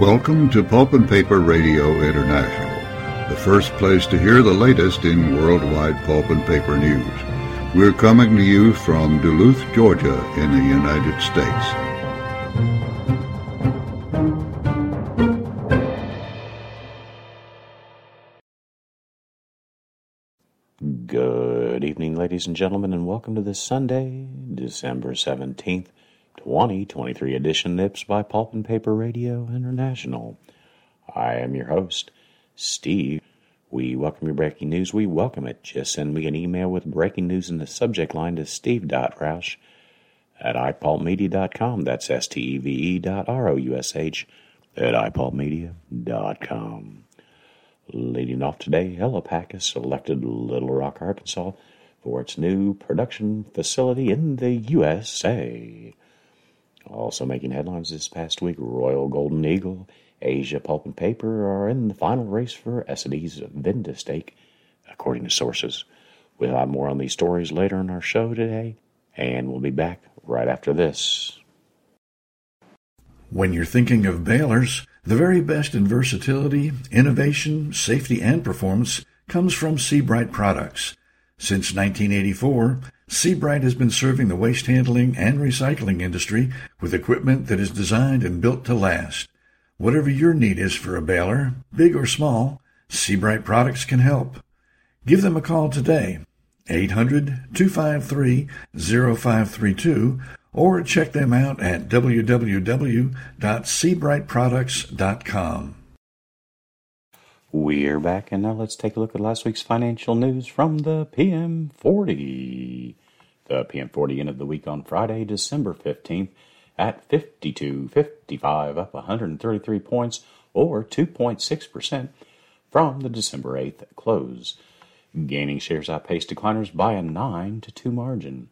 Welcome to Pulp and Paper Radio International, the first place to hear the latest in worldwide pulp and paper news. We're coming to you from Duluth, Georgia, in the United States. Good evening, ladies and gentlemen, and welcome to this Sunday, December 17th, 2023 edition Nips by Pulp and Paper Radio International. I am your host, Steve. We welcome your breaking news. We welcome it. Just send me an email with breaking news in the subject line to steve.roush at ipulpmedia.com. That's S-T-E-V-E dot R-O-U-S-H at ipulpmedia.com. Leading off today, Elopak has selected Little Rock, Arkansas for its new production facility in the USA. Also making headlines this past week, Royal Golden Eagle, Asia Pulp and Paper are in the final race for Essity's Vinda stake, according to sources. We'll have more on these stories later in our show today, and we'll be back right after this. When you're thinking of balers, the very best in versatility, innovation, safety, and performance comes from Sebright products. Since 1984, Sebright has been serving the waste handling and recycling industry with equipment that is designed and built to last. Whatever your need is for a baler, big or small, Sebright products can help. Give them a call today, 800-253-0532, or check them out at www.sebrightproducts.com. We're back, and now let's take a look at last week's financial news from the PM40. The PM40 end of the week on Friday, December 15th at 52.55, up 133 points or 2.6% from the December 8th close. Gaining shares outpaced decliners by a 9 to 2 margin.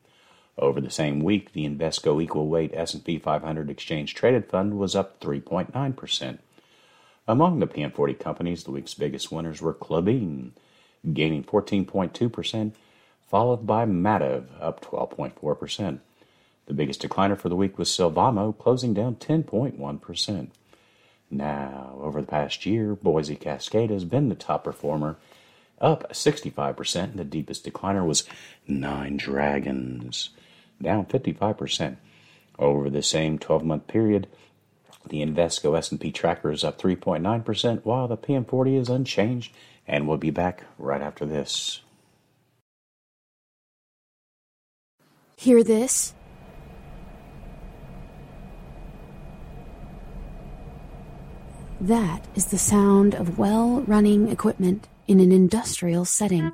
Over the same week, the Invesco Equal Weight S&P 500 Exchange Traded Fund was up 3.9%. Among the PM40 companies, the week's biggest winners were Klabin, gaining 14.2%, followed by Mativ, up 12.4%. The biggest decliner for the week was Sylvamo, closing down 10.1%. Now, over the past year, Boise Cascade has been the top performer, up 65%, and the deepest decliner was Nine Dragons, down 55%. Over the same 12-month period, the Invesco S&P tracker is up 3.9%, while the PM40 is unchanged, and we'll be back right after this. Hear this? That is the sound of well running equipment in an industrial setting.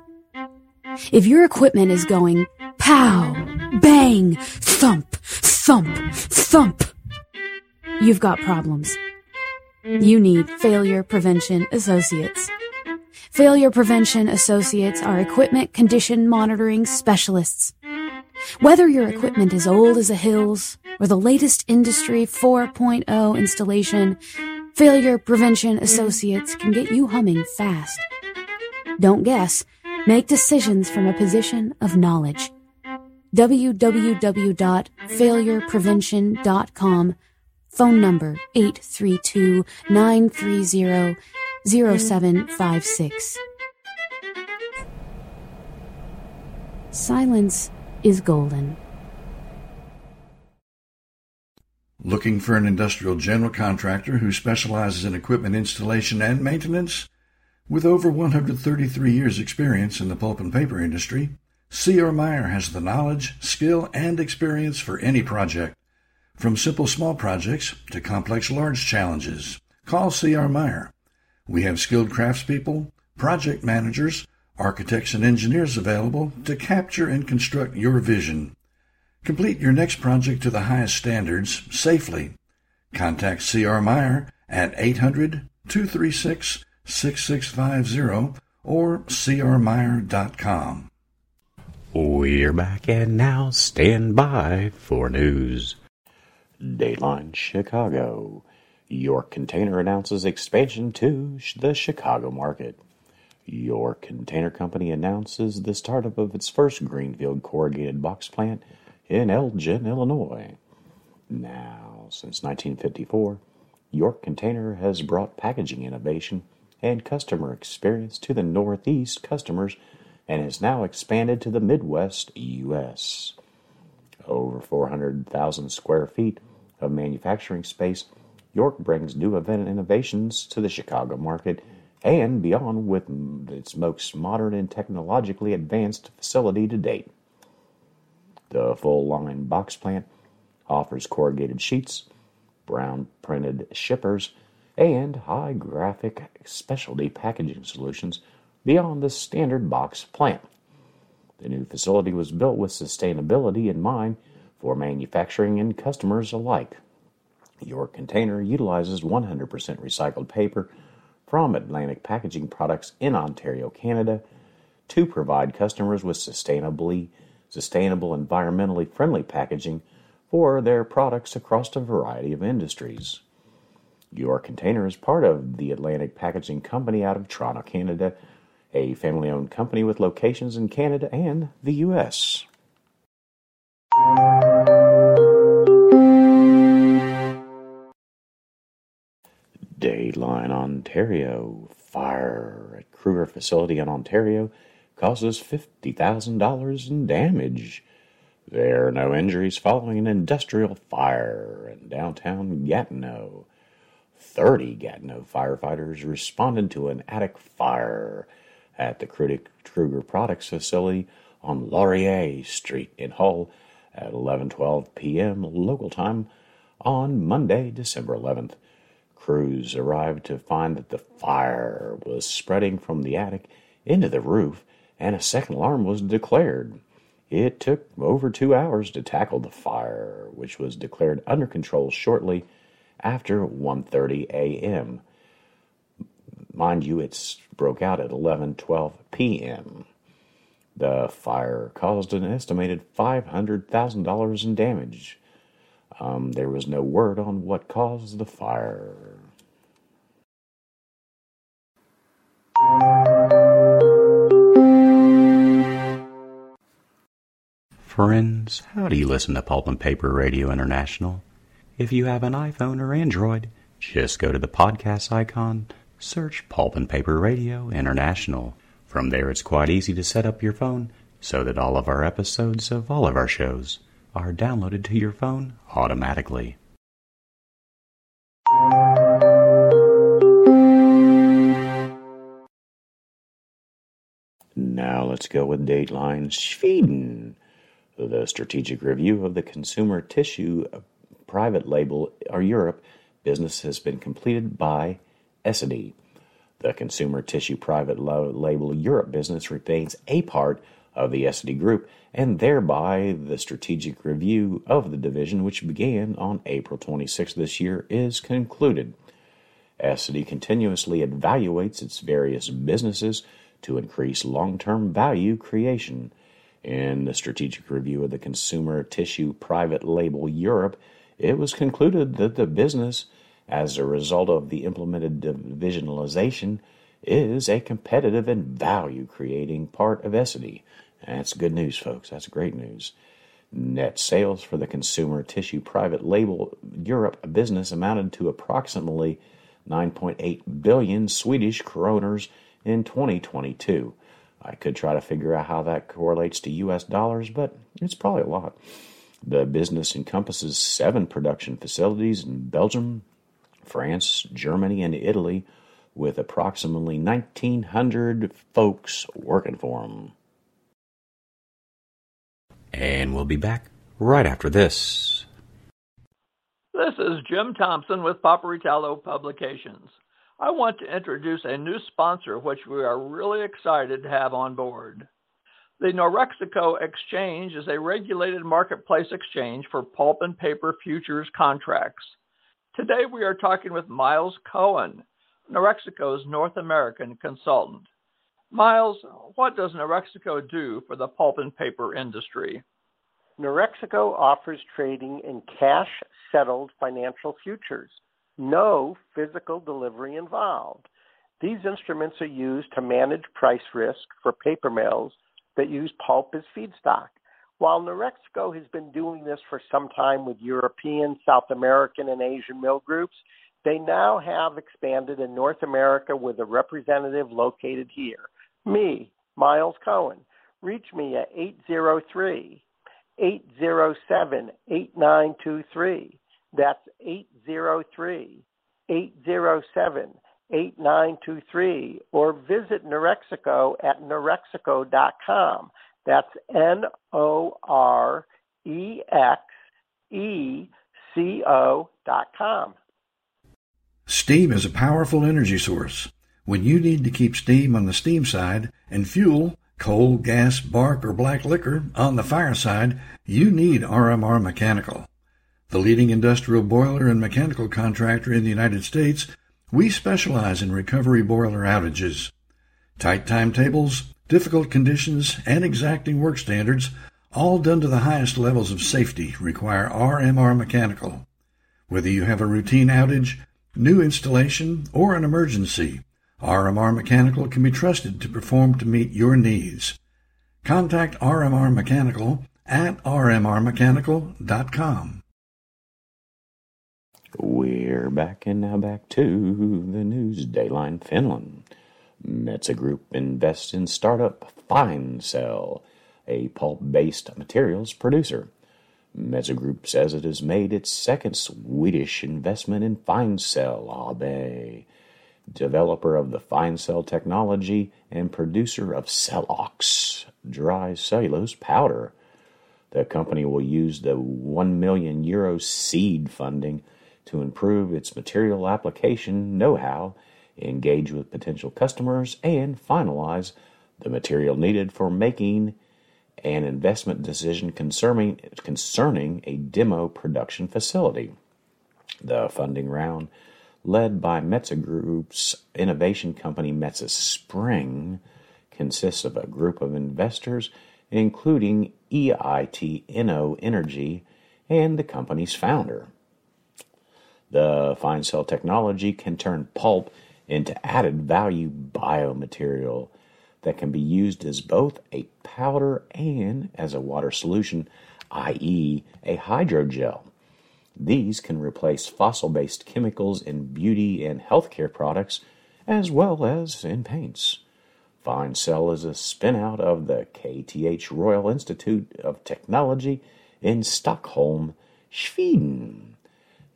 If your equipment is going pow, bang, thump, thump, thump, you've got problems. You need Failure Prevention Associates. Failure Prevention Associates are equipment condition monitoring specialists. Whether your equipment is old as the hills or the latest Industry 4.0 installation, Failure Prevention Associates can get you humming fast. Don't guess. Make decisions from a position of knowledge. www.failureprevention.com Phone number 832-930-0756. Silence is golden. Looking for an industrial general contractor who specializes in equipment installation and maintenance? With over 133 years experience in the pulp and paper industry, C.R. Meyer has the knowledge, skill, and experience for any project. From simple small projects to complex large challenges, call C.R. Meyer. We have skilled craftspeople, project managers, architects, and engineers available to capture and construct your vision. Complete your next project to the highest standards safely. Contact C.R. Meyer at 800 236 6650 or crmeyer.com. We're back and now stand by for news. Dateline Chicago. York Container announces expansion to the Chicago market. York Container Company announces the startup of its first greenfield corrugated box plant in Elgin, Illinois. Now, since 1954, York Container has brought packaging innovation and customer experience to the Northeast customers and has now expanded to the Midwest U.S. Over 400,000 square feet of manufacturing space, York brings new event innovations to the Chicago market and beyond with its most modern and technologically advanced facility to date. The full line box plant offers corrugated sheets, brown printed shippers, and high graphic specialty packaging solutions beyond the standard box plant. The new facility was built with sustainability in mind for manufacturing and customers alike. York container utilizes 100% recycled paper from Atlantic Packaging Products in Ontario, Canada, to provide customers with sustainably sustainable environmentally friendly packaging for their products across a variety of industries. York container is part of the Atlantic Packaging Company out of Toronto, Canada, a family owned company with locations in Canada and the U.S. Dateline Ontario fire at Kruger facility in Ontario causes $50,000 in damage. There are no injuries following an industrial fire in downtown Gatineau. 30 Gatineau firefighters responded to an attic fire at the Kruger Products facility on Laurier Street in Hull at 11:12 p.m. local time on Monday, December 11th. Crews arrived to find that the fire was spreading from the attic into the roof and a second alarm was declared. It took over 2 hours to tackle the fire, which was declared under control shortly after 1:30 a.m. Mind you, it broke out at 11:12 p.m. The fire caused an estimated $500,000 in damage. Um, there was no word on what caused the fire. Friends, how do you listen to Pulp and Paper Radio International? If you have an iPhone or Android, just go to the podcast icon, search Pulp and Paper Radio International. From there, it's quite easy to set up your phone so that all of our episodes of all of our shows are downloaded to your phone automatically. Now let's go with Dateline Sweden. The strategic review of the consumer tissue private label or Europe business has been completed by Essity. The consumer tissue private label Europe business remains a part of the Essity Group, and thereby the strategic review of the division, which began on April 26 this year, is concluded. Essity continuously evaluates its various businesses to increase long term value creation. In the strategic review of the consumer tissue private label Europe, it was concluded that the business, as a result of the implemented divisionalization, is a competitive and value creating part of Essity. That's good news, folks. That's great news. Net sales for the consumer tissue private label Europe business amounted to approximately 9.8 billion Swedish kroners in 2022. I could try to figure out how that correlates to US dollars, but it's probably a lot. The business encompasses seven production facilities in Belgium, France, Germany, and Italy, with approximately 1,900 folks working for them. And we'll be back right after this. This is Jim Thompson with Paperitalo Publications. I want to introduce a new sponsor which we are really excited to have on board. The Norexeco Exchange is a regulated marketplace exchange for pulp and paper futures contracts. Today we are talking with Miles Cohen, Norexeco's North American consultant. Miles, what does Norexeco do for the pulp and paper industry? Norexeco offers trading in cash settled financial futures, no physical delivery involved. These instruments are used to manage price risk for paper mills that use pulp as feedstock. While Norexeco has been doing this for some time with European, South American, and Asian mill groups, They now have expanded in North America with a representative located here. Me, Miles Cohen. Reach me at 803 807 8923. That's 803 807 8923. Or visit Norexeco at norexeco.com. That's N O R E X E C O dot com. Steam is a powerful energy source. When you need to keep steam on the steam side and fuel, coal, gas, bark, or black liquor on the fire side, you need RMR Mechanical. The leading industrial boiler and mechanical contractor in the United States, we specialize in recovery boiler outages. Tight timetables, difficult conditions, and exacting work standards, all done to the highest levels of safety, require RMR Mechanical. Whether you have a routine outage, new installation, or an emergency, RMR Mechanical can be trusted to perform to meet your needs. Contact RMR Mechanical at rmrmechanical.com. We're back and now back to the news. Dayline Finland. Metsä Group invests in startup FineCell, a pulp-based materials producer. Metsä Group says it has made its second Swedish investment in FineCell AB, developer of the FineCell technology and producer of Cellox dry cellulose powder. The company will use the 1 million euro seed funding to improve its material application know-how, engage with potential customers, and finalize the material needed for making an investment decision concerning, concerning a demo production facility. The funding round, led by Metsä Group's innovation company Metsä Spring, consists of a group of investors, including EIT Inno Energy and the company's founder. The FineCell technology can turn pulp into added value biomaterial that can be used as both a powder and as a water solution, i.e., a hydrogel. These can replace fossil based chemicals in beauty and healthcare products as well as in paints. FineCell is a spinout of the KTH Royal Institute of Technology in Stockholm, Sweden.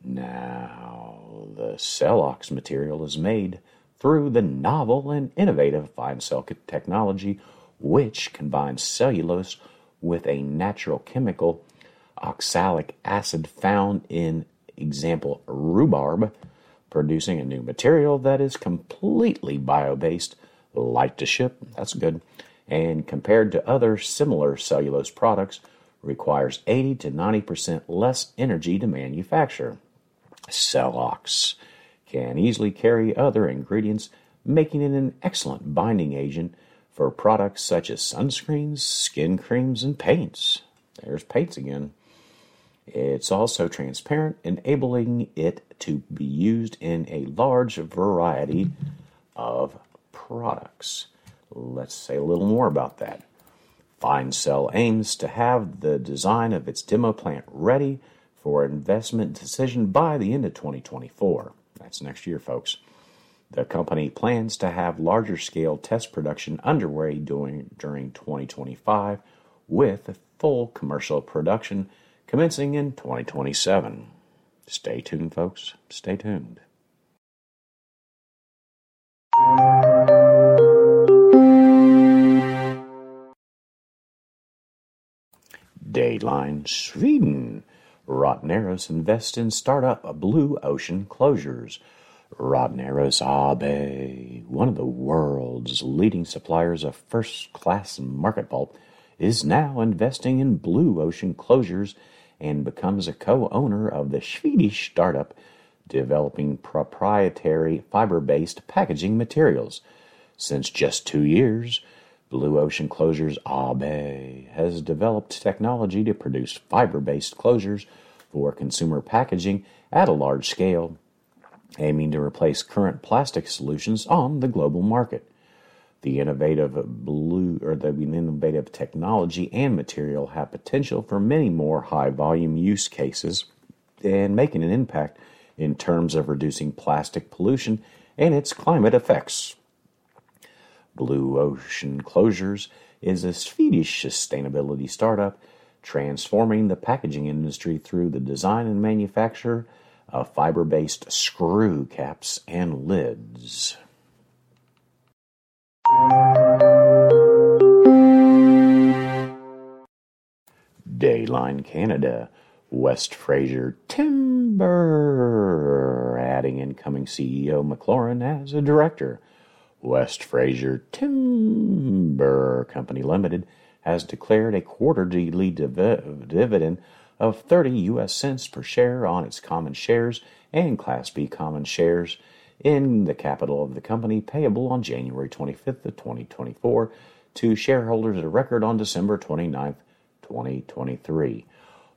Now, the Cellox material is made through the novel and innovative FineCell technology, which combines cellulose with a natural chemical, oxalic acid found in example rhubarb, producing a new material that is completely bio based, light to ship, that's good, and compared to other similar cellulose products, requires 80 to 90% less energy to manufacture. Cellox can easily carry other ingredients, making it an excellent binding agent for products such as sunscreens, skin creams, and paints. There's paints again. It's also transparent, enabling it to be used in a large variety of products. Let's say a little more about that. FineCell aims to have the design of its demo plant ready for investment decision by the end of 2024. That's next year, folks. The company plans to have larger scale test production underway during, during 2025 with full commercial production commencing in 2027. Stay tuned, folks. Stay tuned. Dayline Sweden Rottneros invests in startup Blue Ocean Closures. Rottneros AB, one of the world's leading suppliers of first class market pulp, is now investing in Blue Ocean Closures and becomes a co owner of the Swedish startup developing proprietary fiber based packaging materials. Since just two years, Blue Ocean Closures AB has developed technology to produce fiber based closures for consumer packaging at a large scale, aiming to replace current plastic solutions on the global market. The innovative blue or the innovative technology and material have potential for many more high volume use cases and making an impact in terms of reducing plastic pollution and its climate effects. Blue Ocean Closures is a Swedish sustainability startup transforming the packaging industry through the design and manufacture of fiber based screw caps and lids. Dayline Canada, West Fraser Timber, adding incoming CEO McLaren as a director. West Fraser Timber Company Limited has declared a quarterly div- dividend of 30 US cents per share on its common shares and Class B common shares in the capital of the company payable on January 25th of 2024 to shareholders of record on December 29th, 2023.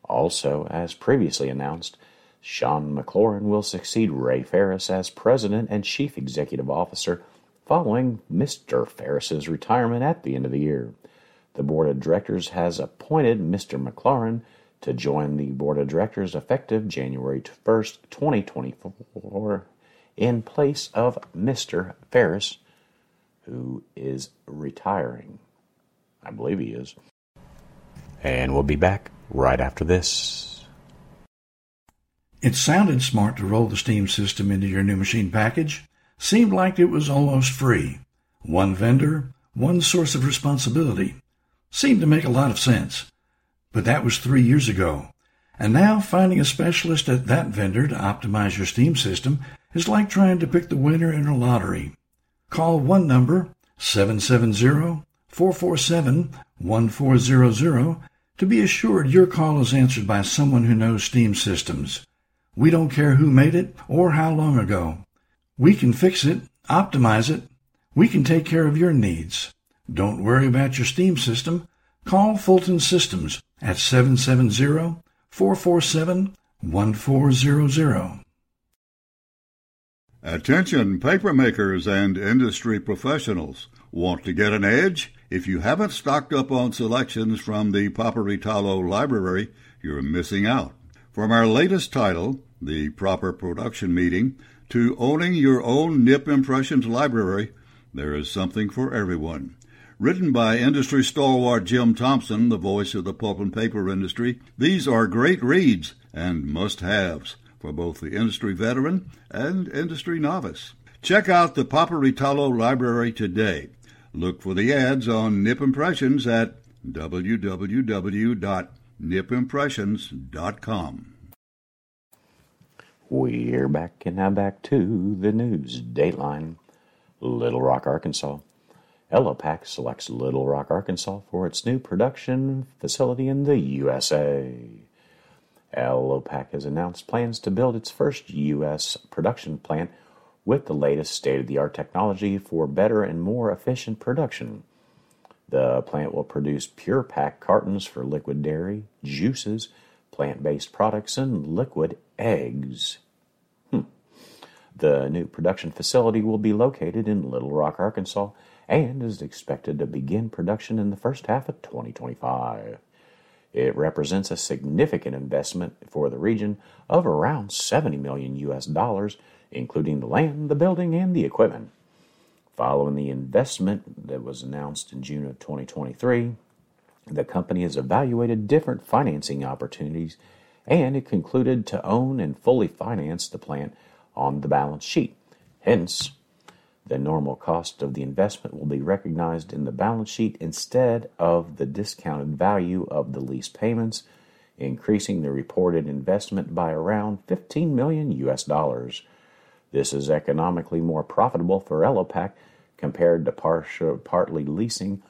Also, as previously announced, Sean McLaren will succeed Ray Ferris as President and Chief Executive Officer following Mr. Ferris's retirement at the end of the year. The Board of Directors has appointed Mr. McLaren to join the Board of Directors effective January 1st, 2024, in place of Mr. Ferris, who is retiring. I believe he is. And we'll be back right after this. It sounded smart to roll the Steam system into your new machine package. Seemed like it was almost free. One vendor, one source of responsibility. Seemed to make a lot of sense. But that was three years ago. And now finding a specialist at that vendor to optimize your Steam system is like trying to pick the winner in a lottery. Call one number, 770-447-1400, to be assured your call is answered by someone who knows Steam systems. We don't care who made it or how long ago. We can fix it, optimize it. We can take care of your needs. Don't worry about your Steam system. Call Fulton Systems at 770-447-1400. Attention papermakers and industry professionals. Want to get an edge? If you haven't stocked up on selections from the Paperitalo Library, you're missing out. From our latest title, The Proper Production Meeting, to owning your own Nip Impressions library, there is something for everyone. Written by industry stalwart Jim Thompson, the voice of the pulp and paper industry, these are great reads and must haves for both the industry veteran and industry novice. Check out the Paperitalo Library today. Look for the ads on Nip Impressions at www.nipimpressions.com. We're back and now back to the news. Dateline, Little Rock, Arkansas. Elopak selects Little Rock, Arkansas for its new production facility in the USA. Elopak has announced plans to build its first U.S. production plant with the latest state of the art technology for better and more efficient production. The plant will produce Pure-Pak cartons for liquid dairy, juices, plant based products, and liquid eggs. Hmm. The new production facility will be located in Little Rock, Arkansas, and is expected to begin production in the first half of 2025. It represents a significant investment for the region of around 70 million US dollars, including the land, the building, and the equipment. Following the investment that was announced in June of 2023, the company has evaluated different financing opportunities and it concluded to own and fully finance the plant on the balance sheet. Hence, the normal cost of the investment will be recognized in the balance sheet instead of the discounted value of the lease payments, increasing the reported investment by around 15 million US dollars. This is economically more profitable for Elopak compared to partial, partly leasing,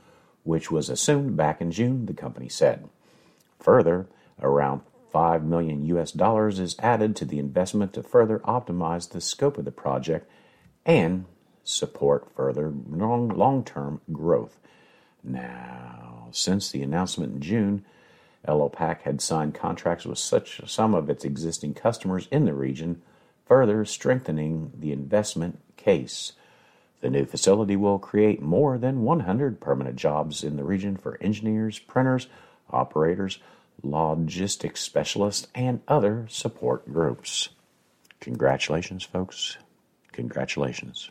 which was assumed back in June, the company said. Further, around 5 million US dollars is added to the investment to further optimize the scope of the project and support further long term growth. Now, since the announcement in June, Elopak had signed contracts with such some of its existing customers in the region, further strengthening the investment case. The new facility will create more than 100 permanent jobs in the region for engineers, printers, operators, logistics specialists, and other support groups. Congratulations, folks. Congratulations.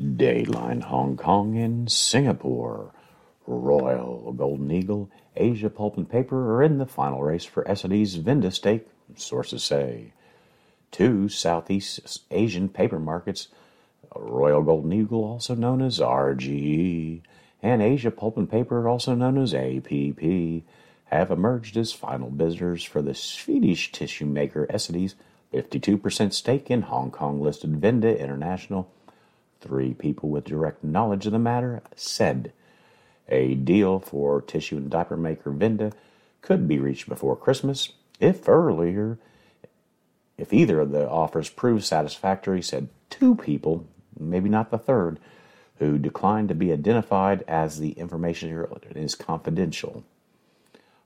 Dayline Hong Kong and Singapore. Royal Golden Eagle, Asia Pulp and Paper are in the final race for Essity's Vinda stake, sources say. Two Southeast Asian paper markets, Royal Golden Eagle, also known as RGE, and Asia Pulp and Paper, also known as APP, have emerged as final bidders for the Swedish tissue maker Essity's 52% stake in Hong Kong listed Vinda International. Three people with direct knowledge of the matter said a deal for tissue and diaper maker Vinda could be reached before Christmas, if earlier. If either of the offers prove satisfactory, said two people, maybe not the third, who declined to be identified as the information is confidential.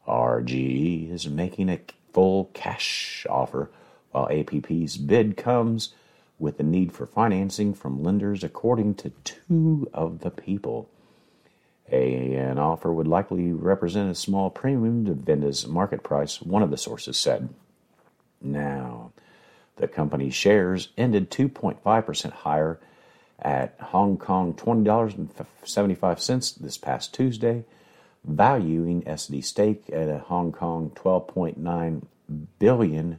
RGE is making a full cash offer, while APP's bid comes with the need for financing from lenders, according to two of the people. A, an offer would likely represent a small premium to Vinda's market price, one of the sources said. Now, the company's shares ended 2.5% higher at Hong Kong $20.75 this past Tuesday, valuing Essity stake at a Hong Kong 12.9 billion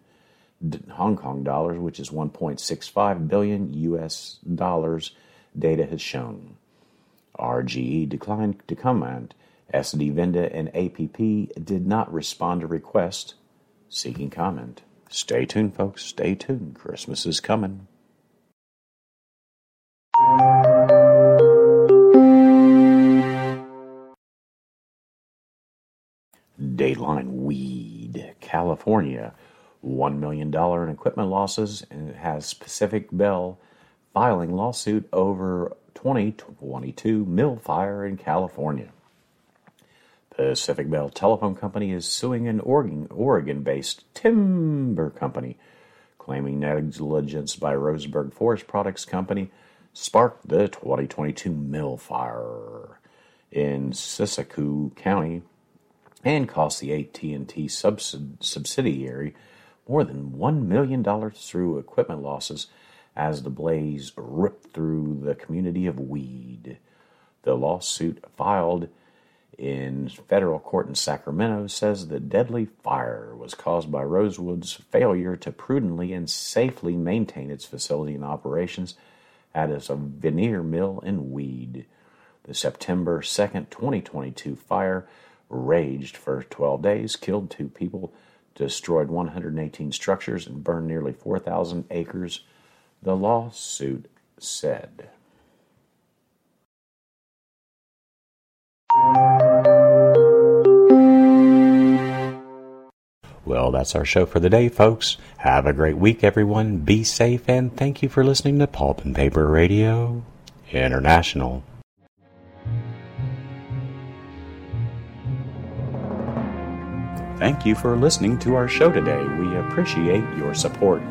Hong Kong dollars, which is 1.65 billion US dollars, data has shown. RGE declined to comment. Essity Vinda and APP did not respond to requests seeking comment. Stay tuned, folks. Stay tuned. Christmas is coming. Dateline Weed, California. $1 million in equipment losses and has Pacific Bell filing lawsuit over 2022 mill fire in California. Pacific Bell Telephone Company is suing an Oregon based timber company, claiming negligence by Roseburg Forest Products Company sparked the 2022 mill fire in Siskiyou County and cost the AT&T subsidiary more than $1 million through equipment losses as the blaze ripped through the community of Weed. The lawsuit filed in federal court in Sacramento says the deadly fire was caused by Roseburg's failure to prudently and safely maintain its facility and operations at its veneer mill in Weed. The September 2nd, 2022 fire raged for 12 days, killed two people, destroyed 118 structures, and burned nearly 4,000 acres the lawsuit said. Well, that's our show for the day, folks. Have a great week, everyone. Be safe, and thank you for listening to Pulp and Paper Radio International. Thank you for listening to our show today. We appreciate your support.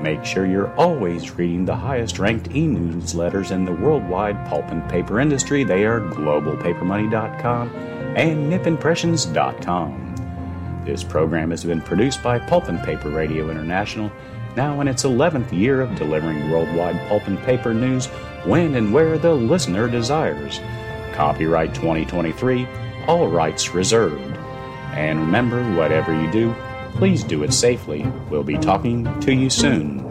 Make sure you're always reading the highest ranked e newsletters in the worldwide pulp and paper industry. They are globalpapermoney.com and nipimpressions.com. This program has been produced by Pulp and Paper Radio International, now in its 11th year of delivering worldwide pulp and paper news when and where the listener desires. Copyright 2023, all rights reserved. And remember, whatever you do, Please do it safely. We'll be talking to you soon.